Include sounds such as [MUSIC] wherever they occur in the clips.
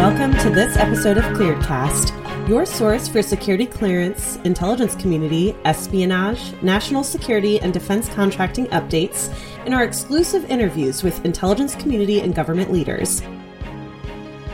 Welcome to this episode of Clearedcast, your source for security clearance, intelligence community, espionage, national security, and defense contracting updates, and our exclusive interviews with intelligence community and government leaders.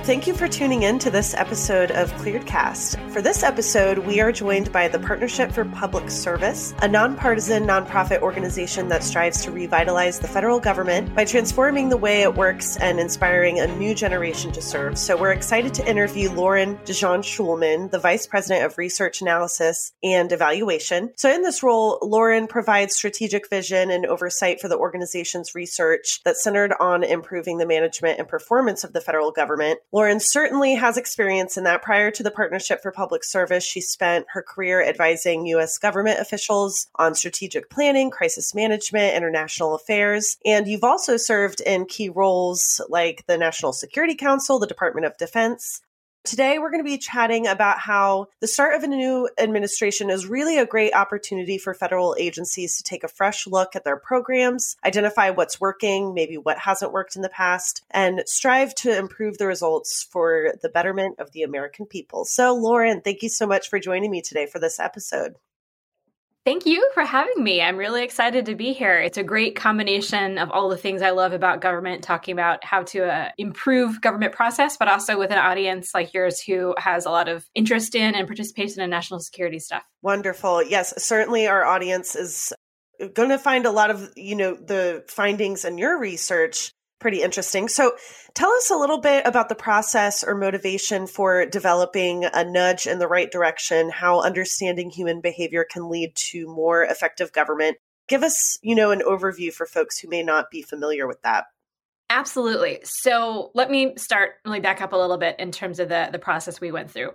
Thank you for tuning in to this episode of Clearedcast. For this episode, we are joined by the Partnership for Public Service, a nonpartisan nonprofit organization that strives to revitalize the federal government by transforming the way it works and inspiring a new generation to serve. So we're excited to interview Loren DeJonge Schulman, the Vice President of Research Analysis and Evaluation. So in this role, Loren provides strategic vision and oversight for the organization's research that's centered on improving the management and performance of the federal government. Loren certainly has experience in that. Prior to the Partnership for Public Service, she spent her career advising U.S. government officials on strategic planning, crisis management, international affairs. And you've also served in key roles like the National Security Council, the Department of Defense, Today, we're going to be chatting about how the start of a new administration is really a great opportunity for federal agencies to take a fresh look at their programs, identify what's working, maybe what hasn't worked in the past, and strive to improve the results for the betterment of the American people. So, Loren, thank you so much for joining me today for this episode. Thank you for having me. I'm really excited to be here. It's a great combination of all the things I love about government, talking about how to uh, improve government process, but also with an audience like yours who has a lot of interest in and participation in national security stuff. Wonderful. Yes, certainly our audience is going to find a lot of, you know, the findings in your research pretty interesting. So, tell us a little bit about the process or motivation for developing a nudge in the right direction, how understanding human behavior can lead to more effective government. Give us, you know, an overview for folks who may not be familiar with that. Absolutely. So, let me start really back up a little bit in terms of the the process we went through.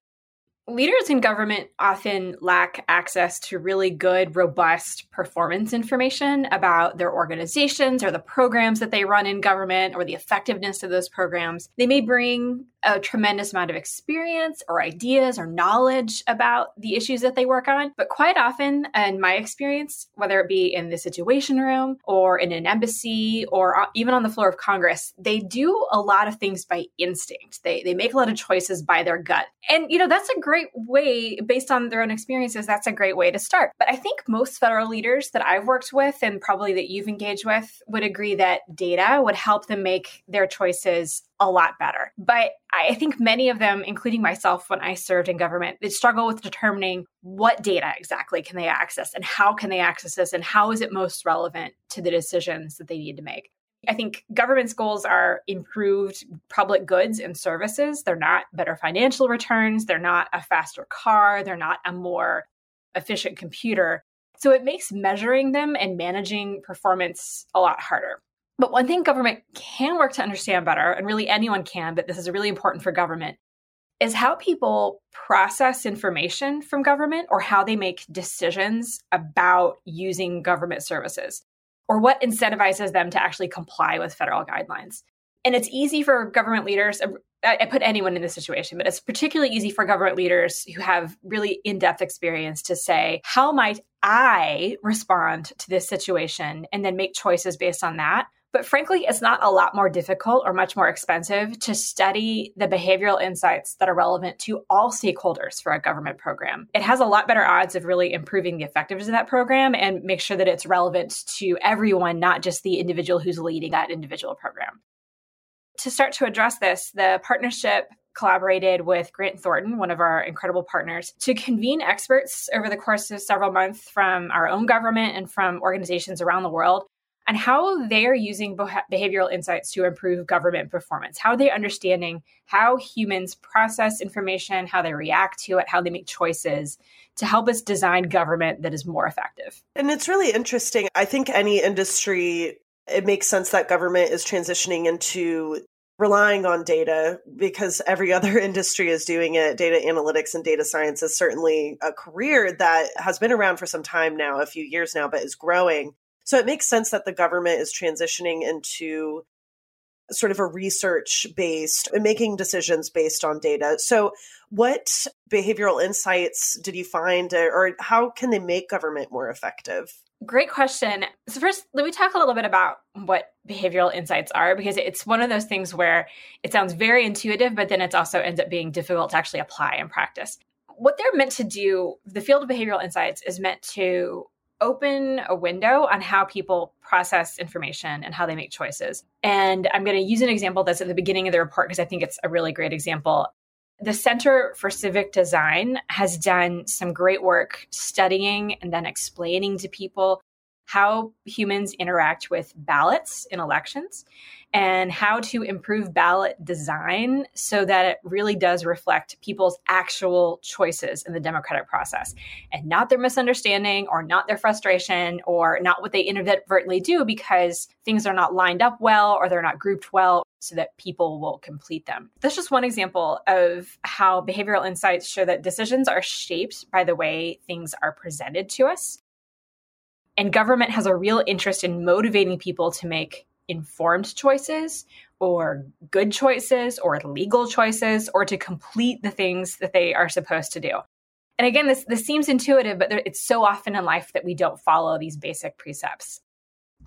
Leaders in government often lack access to really good, robust performance information about their organizations or the programs that they run in government or the effectiveness of those programs. They may bring a tremendous amount of experience or ideas or knowledge about the issues that they work on. But quite often, in my experience, whether it be in the Situation Room or in an embassy or uh, even on the floor of Congress, they do a lot of things by instinct. They, they make a lot of choices by their gut. And, you know, that's a great way, based on their own experiences, that's a great way to start. But I think most federal leaders that I've worked with and probably that you've engaged with would agree that data would help them make their choices a lot better. But I think many of them, including myself when I served in government, they struggle with determining what data exactly can they access and how can they access this and how is it most relevant to the decisions that they need to make. I think government's goals are improved public goods and services. They're not better financial returns. They're not a faster car. They're not a more efficient computer. So it makes measuring them and managing performance a lot harder. But one thing government can work to understand better, and really anyone can, but this is really important for government, is how people process information from government or how they make decisions about using government services or what incentivizes them to actually comply with federal guidelines. And it's easy for government leaders, I put anyone in this situation, but it's particularly easy for government leaders who have really in depth experience to say, how might I respond to this situation and then make choices based on that but frankly, it's not a lot more difficult or much more expensive to study the behavioral insights that are relevant to all stakeholders for a government program. It has a lot better odds of really improving the effectiveness of that program and make sure that it's relevant to everyone, not just the individual who's leading that individual program. To start to address this, the partnership collaborated with Grant Thornton, one of our incredible partners, to convene experts over the course of several months from our own government and from organizations around the world and how they're using behavioral insights to improve government performance. How they're understanding how humans process information, how they react to it, how they make choices to help us design government that is more effective. And it's really interesting. I think any industry, it makes sense that government is transitioning into relying on data because every [LAUGHS] other industry is doing it. Data analytics and data science is certainly a career that has been around for some time now, a few years now, but is growing. So it makes sense that the government is transitioning into sort of a research based uh, making decisions based on data. So what behavioral insights did you find uh, or how can they make government more effective? Great question. So, first, let me talk a little bit about what behavioral insights are because it's one of those things where it sounds very intuitive, but then it also ends up being difficult to actually apply in practice. What they're meant to do, the field of behavioral insights is meant to open a window on how people process information and how they make choices. And I'm going to use an example that's at the beginning of the report because I think it's a really great example the Center for Civic Design has done some great work studying and then explaining to people how humans interact with ballots in elections and how to improve ballot design so that it really does reflect people's actual choices in the democratic process and not their misunderstanding or not their frustration or not what they inadvertently do because things are not lined up well or they're not grouped well so that people will complete them. That's just one example of how behavioral insights show that decisions are shaped by the way things are presented to us. And government has a real interest in motivating people to make informed choices or good choices or legal choices or to complete the things that they are supposed to do. And again, this, this seems intuitive, but there, it's so often in life that we don't follow these basic precepts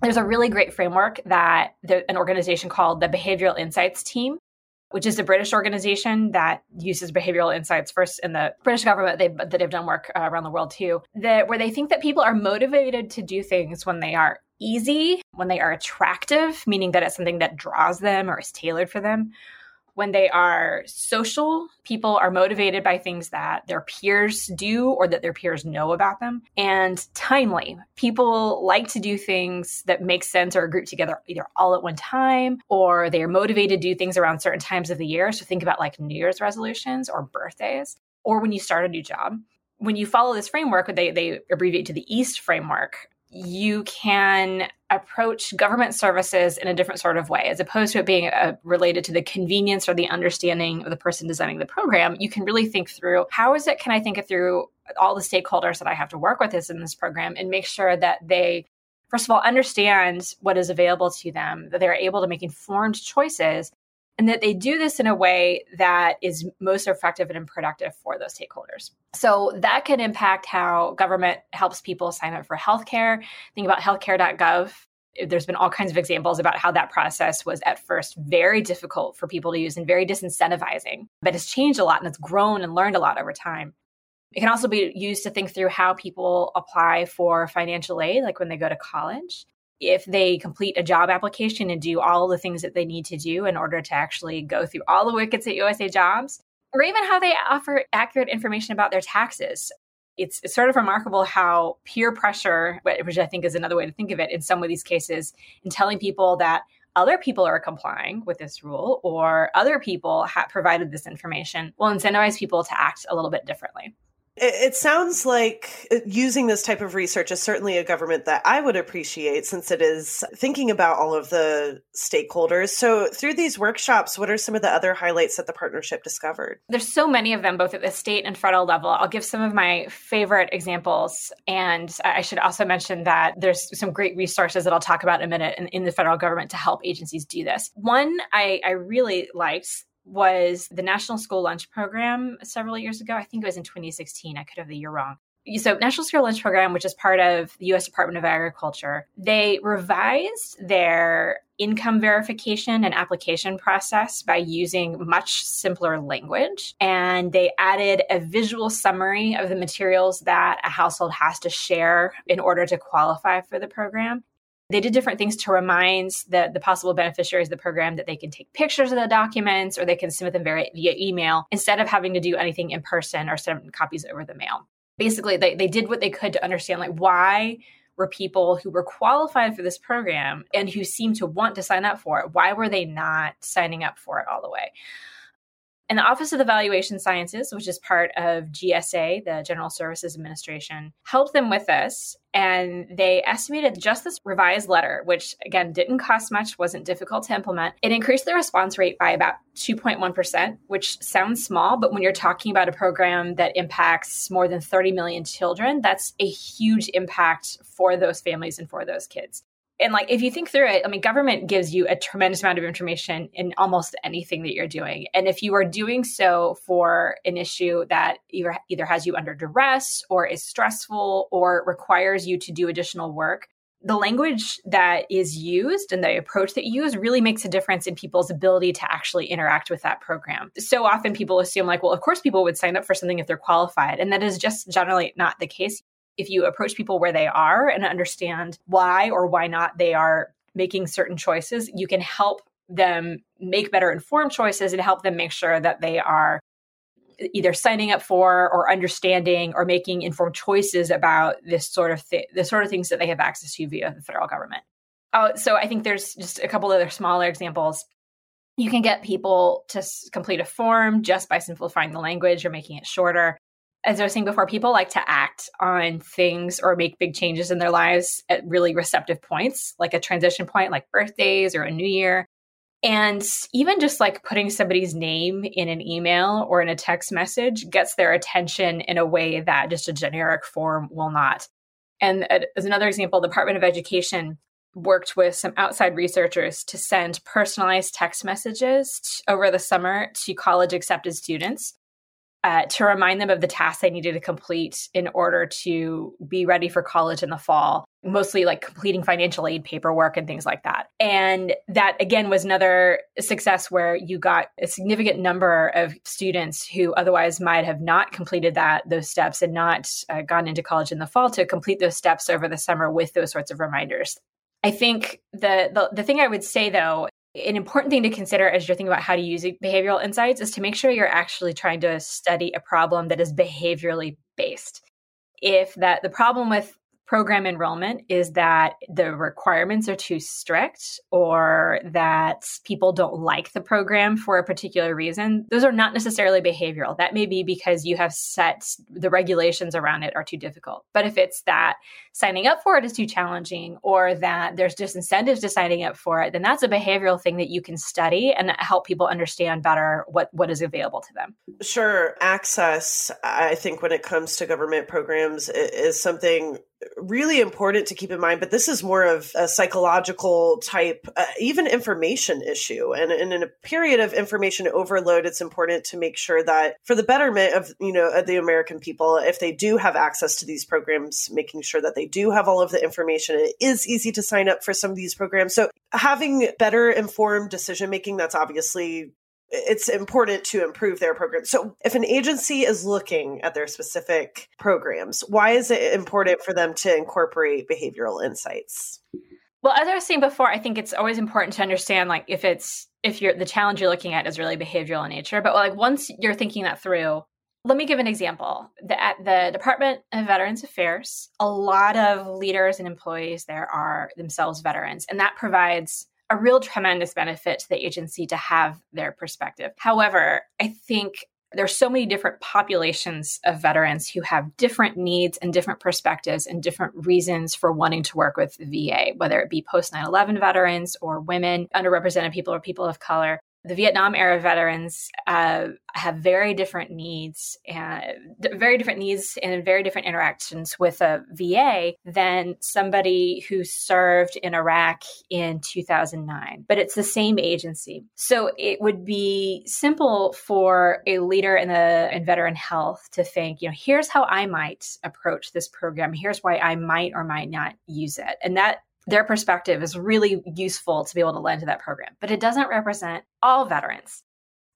there's a really great framework that the, an organization called the Behavioral Insights Team, which is a British organization that uses behavioral insights first in the British government. They that have done work uh, around the world too. That where they think that people are motivated to do things when they are easy, when they are attractive, meaning that it's something that draws them or is tailored for them, when they are social, people are motivated by things that their peers do or that their peers know about them. And timely, people like to do things that make sense or group together either all at one time or they are motivated to do things around certain times of the year. So think about like New Year's resolutions or birthdays or when you start a new job. When you follow this framework, they, they abbreviate to the EAST framework you can approach government services in a different sort of way. As opposed to it being uh, related to the convenience or the understanding of the person designing the program you can really think through how is it can i think it through all the stakeholders that i have to work with is in this program and make sure that they first of all understand what is available to them that they're able to make informed choices and that they do this in a way that is most effective and productive for those stakeholders. So that can impact how government helps people sign up for healthcare. Think about healthcare.gov. There's been all kinds of examples about how that process was at first very difficult for people to use and very disincentivizing, but it's changed a lot and it's grown and learned a lot over time. It can also be used to think through how people apply for financial aid, like when they go to college if they complete a job application and do all the things that they need to do in order to actually go through all the wickets at USA Jobs, or even how they offer accurate information about their taxes. It's, sort of remarkable how peer pressure, which I think is another way to think of it in some of these cases, in telling people that other people are complying with this rule or other people have provided this information will incentivize people to act a little bit differently. It, sounds like uh, using this type of research is certainly a government that I would appreciate since it is thinking about all of the stakeholders. So, through these workshops, what are some of the other highlights that the partnership discovered? There's so many of them, both at the state and federal level. I'll give some of my favorite examples. And I should also mention that there's some great resources that I'll talk about in a minute in, in the federal government to help agencies do this. One I, I really liked was the National School Lunch Program several years ago. I think it was in 2016. I could have the year wrong. So, National School Lunch Program, which is part of the US Department of Agriculture, they revised their income verification and application process by using much simpler language. And they added a visual summary of the materials that a household has to share in order to qualify for the program. They did different things to remind the, the possible beneficiaries of the program that they can take pictures of the documents or they can submit them via, email instead of having to do anything in person or send copies over the mail. Basically, they, they did what they could to understand like why were people who were qualified for this program and who seemed to want to sign up for it, why were they not signing up for it all the way? And the Office of the Evaluation Sciences, which is part of GSA, the General Services Administration, helped them with this. And they estimated just this revised letter, which again didn't cost much, wasn't difficult to implement. It increased the response rate by about 2.1%, which sounds small, but when you're talking about a program that impacts more than 30 million children, that's a huge impact for those families and for those kids. And like if you think through it i mean government gives you a tremendous amount of information in almost anything that you're doing and if you are doing so for an issue that either either has you under duress or is stressful or requires you to do additional work the language that is used and the approach that you use really makes a difference in people's ability to actually interact with that program. So often people assume, like, well, of course people would sign up for something if they're qualified. And that is just generally not the case if you approach people where they are and understand why or why not they are making certain choices, you can help them make better informed choices and help them make sure that they are either signing up for or understanding or making informed choices about this sort of thing, the sort of things that they have access to via the federal government. Uh, so I think there's just a couple other smaller examples. You can get people to s- complete a form just by simplifying the language or making it shorter as I was saying before, people like to act on things or make big changes in their lives at really receptive points, like a transition point, like birthdays or a new year. And even just like putting somebody's name in an email or in a text message gets their attention in a way that just a generic form will not. And as another example, the Department of Education worked with some outside researchers to send personalized text messages over the summer to college accepted students uh, to remind them of the tasks they needed to complete in order to be ready for college in the fall, mostly like completing financial aid paperwork and things like that. And that again was another success where you got a significant number of students who otherwise might have not completed that those steps and not uh, gone into college in the fall to complete those steps over the summer with those sorts of reminders. I think the, the the thing I would say though an important thing to consider as you're thinking about how to use behavioral insights is to make sure you're actually trying to study a problem that is behaviorally based. If that the problem with program enrollment is that the requirements are too strict or that people don't like the program for a particular reason, those are not necessarily behavioral. That may be because you have set the regulations around it are too difficult. But if it's that signing up for it is too challenging or that there's disincentives to signing up for it, then that's a behavioral thing that you can study and help people understand better what, what is available to them. Sure. Access, I think, when it comes to government programs, is something really important to keep in mind, but this is more of a psychological type, uh, even information issue. And, and, in a period of information overload, it's important to make sure that for the betterment of, you know, of the American people, if they do have access to these programs, making sure that they do have all of the information. It is easy to sign up for some of these programs. So having better informed decision making, that's obviously it's important to improve their program. So, if an agency is looking at their specific programs, why is it important for them to incorporate behavioral insights? Well, as I was saying before, I think it's always important to understand like if it's if you're the challenge you're looking at is really behavioral in nature, but like once you're thinking that through, let me give an example. The, at the Department of Veterans Affairs, a lot of leaders and employees there are themselves veterans, and that provides a real tremendous benefit to the agency to have their perspective. However, I think there's so many different populations of veterans who have different needs and different perspectives and different reasons for wanting to work with VA, whether it be post 9 11 veterans or women, underrepresented people, or people of color the Vietnam era veterans uh, have very different needs and very different needs and very different interactions with a VA than somebody who served in Iraq in 2009. But it's the same agency. So it would be simple for a leader in the in veteran health to think, you know, here's how I might approach this program. Here's why I might or might not use it. And that their perspective is really useful to be able to lend to that program, but it doesn't represent all veterans.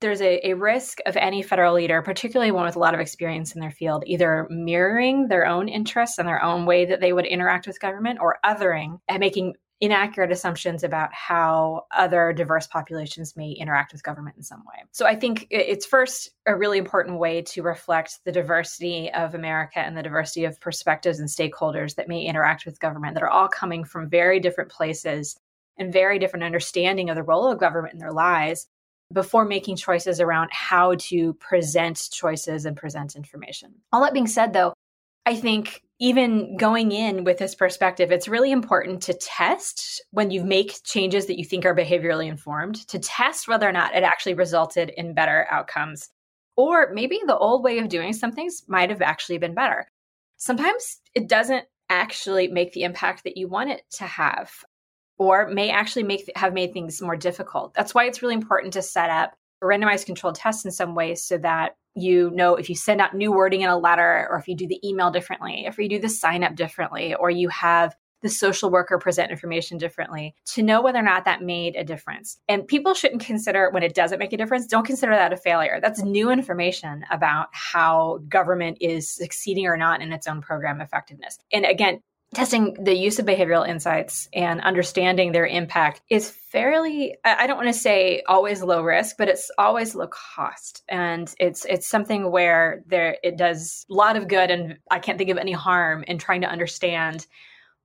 There's a, a risk of any federal leader, particularly one with a lot of experience in their field, either mirroring their own interests and their own way that they would interact with government or othering and making inaccurate assumptions about how other diverse populations may interact with government in some way. So I think it's first a really important way to reflect the diversity of America and the diversity of perspectives and stakeholders that may interact with government that are all coming from very different places and very different understanding of the role of government in their lives before making choices around how to present choices and present information. All that being said though, I think even going in with this perspective, it's really important to test when you make changes that you think are behaviorally informed, to test whether or not it actually resulted in better outcomes. Or maybe the old way of doing some things might have actually been better. Sometimes it doesn't actually make the impact that you want it to have. or may actually make have made things more difficult. That's why it's really important to set up randomized controlled tests in some ways so that you know if you send out new wording in a letter or if you do the email differently, if you do the sign up differently, or you have the social worker present information differently to know whether or not that made a difference. And people shouldn't consider when it doesn't make a difference, don't consider that a failure. That's new information about how government is succeeding or not in its own program effectiveness. And again, testing the use of behavioral insights and understanding their impact is fairly i don't want to say always low risk but it's always low cost. And it's it's something where there it does a lot of good and i can't think of any harm in trying to understand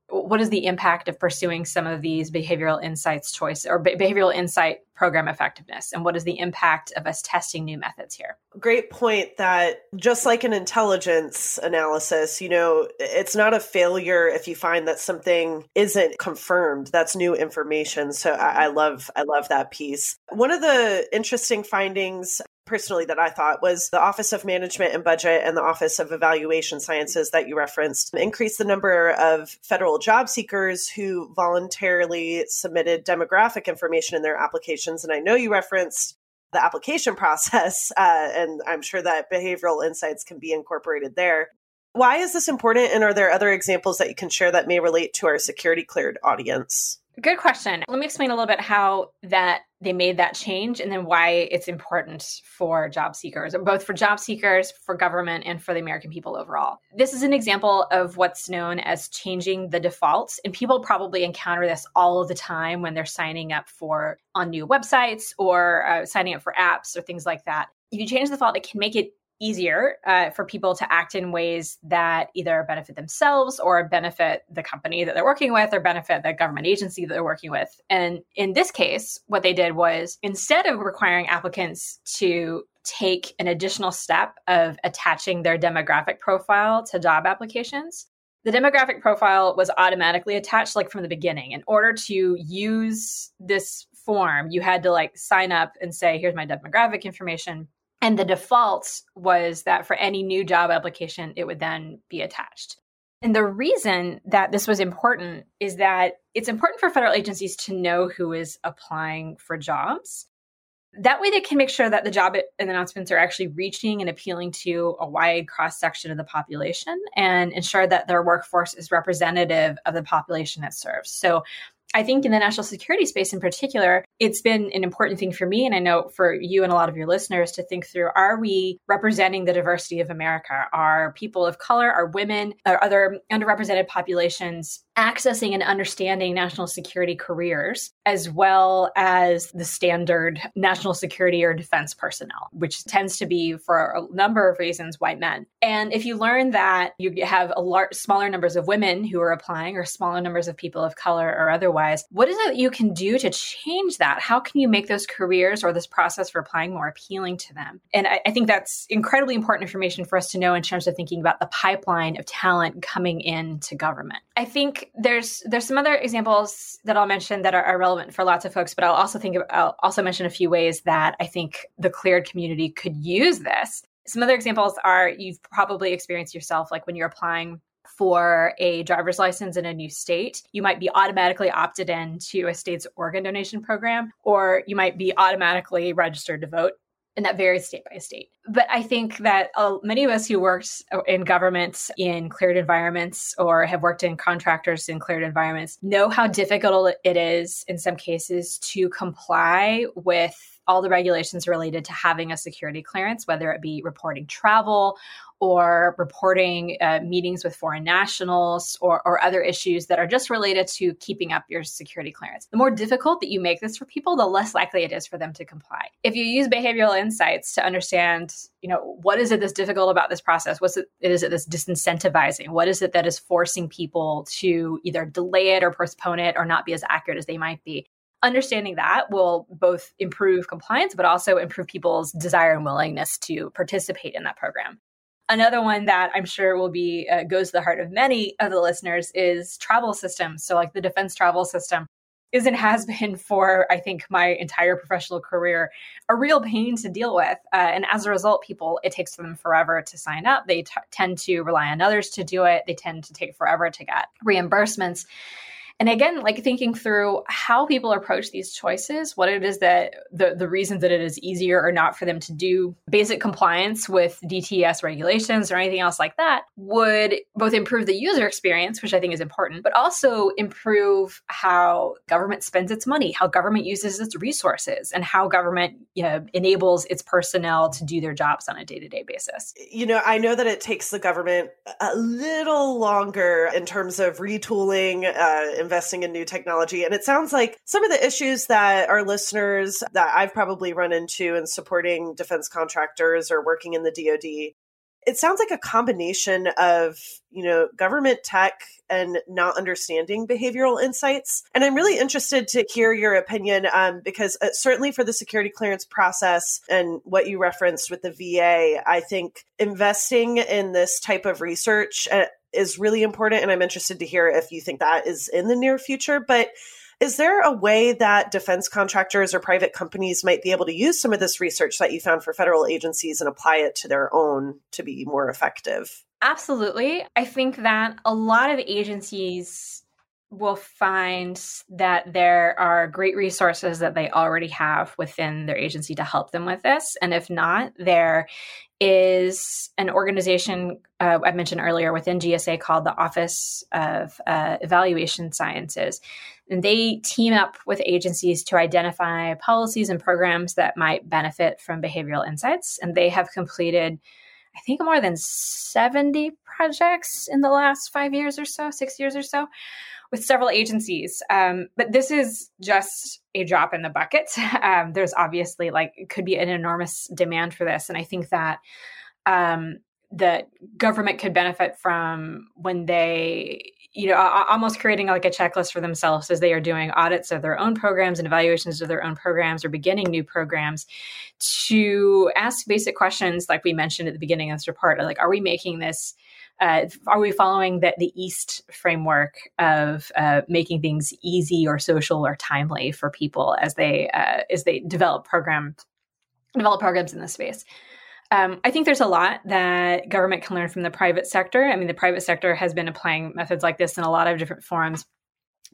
what is the impact of pursuing some of these behavioral insights choice or behavioral insight program effectiveness and what is the impact of us testing new methods here. Great point that just like an intelligence analysis you know it's not a failure if you find that something isn't confirmed. That's new information. So I, I love i love that piece. One of the interesting findings personally that I thought was the Office of Management and Budget and the Office of Evaluation Sciences that you referenced increased the number of federal job seekers who voluntarily submitted demographic information in their applications. And I know you referenced the application [LAUGHS] process, uh, and I'm sure that behavioral insights can be incorporated there. Why is this important? And are there other examples that you can share that may relate to our security cleared audience? Good question. Let me explain a little bit how that they made that change and then why it's important for job seekers, both for job seekers, for government, and for the American people overall. This is an example of what's known as changing the defaults. And people probably encounter this all of the time when they're signing up for on new websites or uh, signing up for apps or things like that. If you change the default, it can make it easier uh, for people to act in ways that either benefit themselves or benefit the company that they're working with or benefit the government agency that they're working with. And in this case, what they did was instead of requiring applicants to take an additional step of attaching their demographic profile to job applications, the demographic profile was automatically attached like from the beginning. In order to use this form, you had to like sign up and say, here's my demographic information and the default was that for any new job application, it would then be attached. And the reason that this was important is that it's important for federal agencies to know who is applying for jobs. That way, they can make sure that the job announcements are actually reaching and appealing to a wide cross section of the population and ensure that their workforce is representative of the population it serves. So, I think in the national security space in particular, it's been an important thing for me, and I know for you and a lot of your listeners to think through are we representing the diversity of America? Are people of color, are women, are other underrepresented populations accessing and understanding national security careers, as well as the standard national security or defense personnel, which tends to be for a number of reasons white men. And if you learn that you have a large, smaller numbers of women who are applying or smaller numbers of people of color or otherwise, what is it you can do to change that? How can you make those careers or this process for applying more appealing to them? And I, I think that's incredibly important information for us to know in terms of thinking about the pipeline of talent coming into government. I think there's there's some other examples that I'll mention that are, are, relevant for lots of folks, but I'll also think of, I'll also mention a few ways that I think the cleared community could use this. Some other examples are you've probably experienced yourself, like when you're applying for a driver's license in a new state, you might be automatically opted in to a state's organ donation program, or you might be automatically registered to vote and that varies state by state. But I think that uh, many of us who worked in governments in cleared environments or have worked in contractors in cleared environments know how difficult it is in some cases to comply with all the regulations related to having a security clearance, whether it be reporting travel or reporting uh, meetings with foreign nationals or, or other issues that are just related to keeping up your security clearance. The more difficult that you make this for people, the less likely it is for them to comply. If you use behavioral insights to understand, you know, what is it that's difficult about this process? What's it, is it that's disincentivizing? What is it that is forcing people to either delay it or postpone it or not be as accurate as they might be? Understanding that will both improve compliance, but also improve people's desire and willingness to participate in that program. Another one that I'm sure will be uh, goes to the heart of many of the listeners is travel systems. So, like the defense travel system is and has [LAUGHS] been for I think my entire professional career a real pain to deal with. Uh, and as a result, people it takes them forever to sign up. They t- tend to rely on others to do it. They tend to take forever to get reimbursements. And again like thinking through how people approach these choices what it is that the the reasons that it is easier or not for them to do basic compliance with DTS regulations or anything else like that would both improve the user experience which i think is important but also improve how government spends its money how government uses its resources and how government you know, enables its personnel to do their jobs on a day-to-day basis. You know i know that it takes the government a little longer in terms of retooling uh, investing in new technology. And it sounds like some of the issues that our listeners that I've probably run into in supporting defense contractors or working in the DoD it sounds like a combination of you know government tech and not understanding behavioral insights and i'm really interested to hear your opinion um, because uh, certainly for the security clearance process and what you referenced with the va i think investing in this type of research uh, is really important. And I'm interested to hear if you think that is in the near future. But is there a way that defense contractors or private companies might be able to use some of this research that you found for federal agencies and apply it to their own to be more effective? Absolutely. I think that a lot of agencies will find that there are great resources that they already have within their agency to help them with this. And if not, there is an organization uh, I mentioned earlier within GSA called the Office of uh, Evaluation Sciences. And they team up with agencies to identify policies and programs that might benefit from behavioral insights. And they have completed, I think, more than 70 projects in the last five years or so, six years or so, with several agencies. Um, but this is just a drop in the bucket. [LAUGHS] Um, there's obviously like could be an enormous demand for this, and I think that um, that government could benefit from when they you know almost creating like a checklist for themselves as they are doing audits of their own programs and evaluations of their own programs or beginning new programs to ask basic questions like we mentioned at the beginning of this report like are we making this uh, are we following the, the east framework of uh, making things easy or social or timely for people as they uh, as they develop program develop programs in this space um, I think there's a lot that government can learn from the private sector. I mean, the private sector has been applying methods like this in a lot of different forms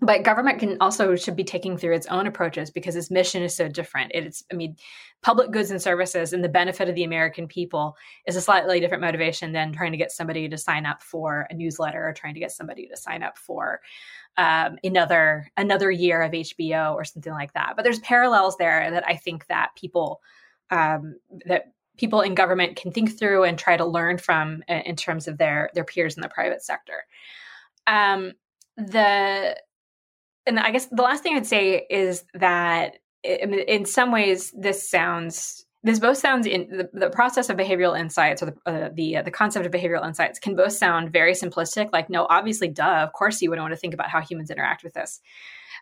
but government can also should be taking through its own approaches because its mission is so different. It's i mean public goods and services and the benefit of the american people is a slightly different motivation than trying to get somebody to sign up for a newsletter or trying to get somebody to sign up for um, another another year of hbo or something like that. But there's parallels there that i think that people um, that people in government can think through and try to learn from in terms of their their peers in the private sector. Um, the and I guess the last thing I'd say is that in some ways this sounds this both sounds in the, the process of behavioral insights or the uh, the, uh, the concept of behavioral insights can both sound very simplistic like no obviously duh of course you wouldn't want to think about how humans interact with this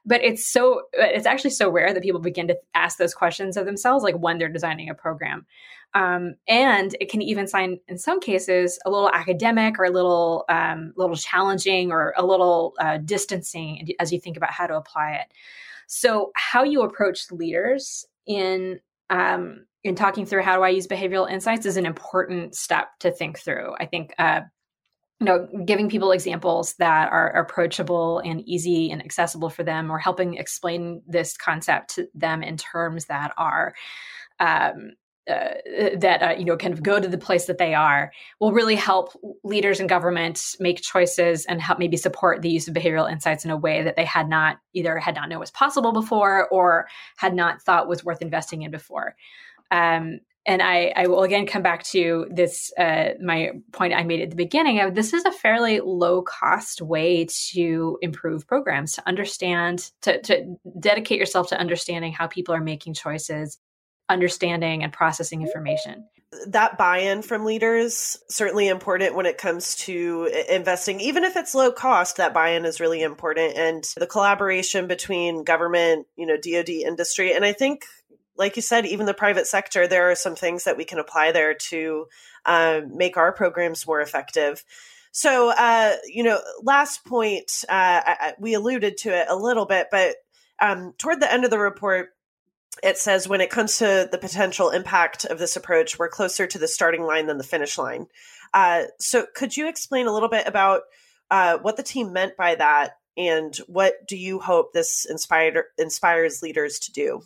but it's so it's actually so rare that people begin to ask those questions of themselves like when they're designing a program. Um, and it can even sign in some cases a little academic or a little um, little challenging or a little uh, distancing as you think about how to apply it. So how you approach leaders in um, in talking through how do i use behavioral insights is an important step to think through. I think uh, you know giving people examples that are approachable and easy and accessible for them or helping explain this concept to them in terms that are um, uh, that uh, you know kind of go to the place that they are will really help leaders in government make choices and help maybe support the use of behavioral insights in a way that they had not either had not known was possible before or had not thought was worth investing in before. Um, and I, I, will again come back to this uh, my point I made at the beginning of this is a fairly low cost way to improve programs to understand to, to dedicate yourself to understanding how people are making choices understanding and processing information. That buy-in from leaders certainly important when it comes to investing. Even if it's low cost that buy-in is really important. And the collaboration between government you know dod industry and i think like you said even the private sector there are some things that we can apply there to um, make our programs more effective so uh, you know last point uh, I, we alluded to it a little bit but um, toward the end of the report it says when it comes to the potential impact of this approach, we're closer to the starting line than the finish line. Uh, so, could you explain a little bit about uh, what the team meant by that? and what do you hope this inspired inspires leaders to do?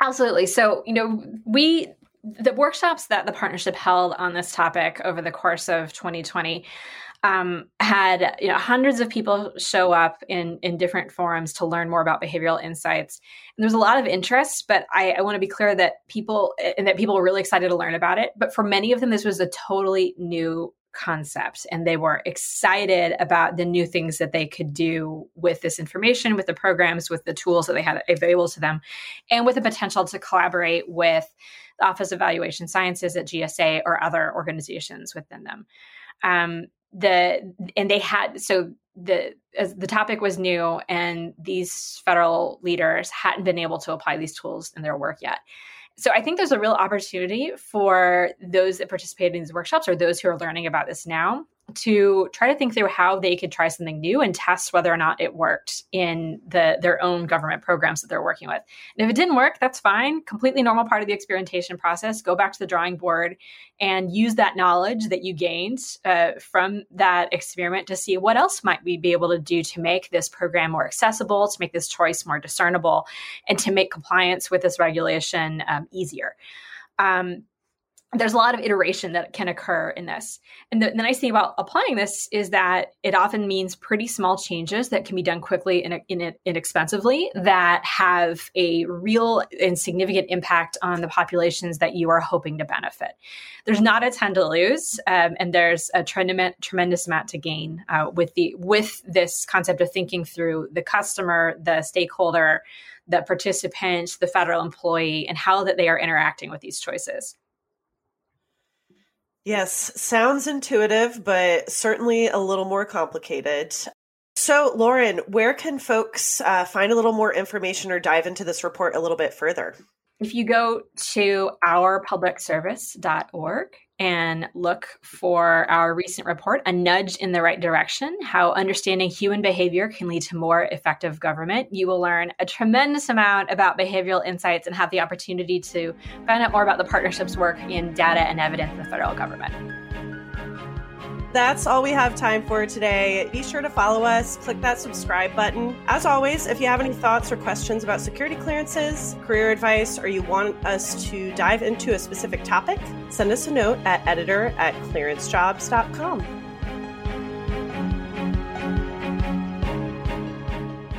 Absolutely. So, you know, we the workshops that the partnership held on this topic over the course of 2020 um, had you know hundreds of people show up in in different forums to learn more about behavioral insights and there's a lot of interest but i, I want to be clear that people and that people were really excited to learn about it but for many of them this was a totally new concept and they were excited about the new things that they could do with this information with the programs with the tools that they had available to them and with the potential to collaborate with the office of evaluation sciences at gsa or other organizations within them. Um, the and they had so the the topic was new and these federal leaders hadn't been able to apply these tools in their work yet so I think there's a real opportunity for those that participate in these workshops or those who are learning about this now to try to think through how they could try something new and test whether or not it worked in the their own government programs that they're working with. And if it didn't work, that's fine. Completely normal part of the experimentation process. Go back to the drawing board and use that knowledge that you gained uh, from that experiment to see what else might we be able to do to make this program more accessible, to make this choice more discernible, and to make compliance with this regulation um, easier. Um, there's a lot of iteration that can occur in this. And the, the, nice thing about applying this is that it often means pretty small changes that can be done quickly and in, inexpensively that have a real and significant impact on the populations that you are hoping to benefit. There's not a ton to lose, um, and there's a tremendous, tremendous amount to gain uh, with the with this concept of thinking through the customer, the stakeholder, the participant, the federal employee, and how that they are interacting with these choices. Yes, sounds intuitive, but certainly a little more complicated. So, Loren, where can folks uh, find a little more information or dive into this report a little bit further? If you go to ourpublicservice.org and look for our recent report, A Nudge in the Right Direction How Understanding Human Behavior Can Lead to More Effective Government. You will learn a tremendous amount about behavioral insights and have the opportunity to find out more about the partnership's work in data and evidence in the federal government. That's all we have time for today. Be sure to follow us, click that subscribe button. As always, if you have any thoughts or questions about security clearances, career advice, or you want us to dive into a specific topic, send us a note at editor at clearancejobs.com.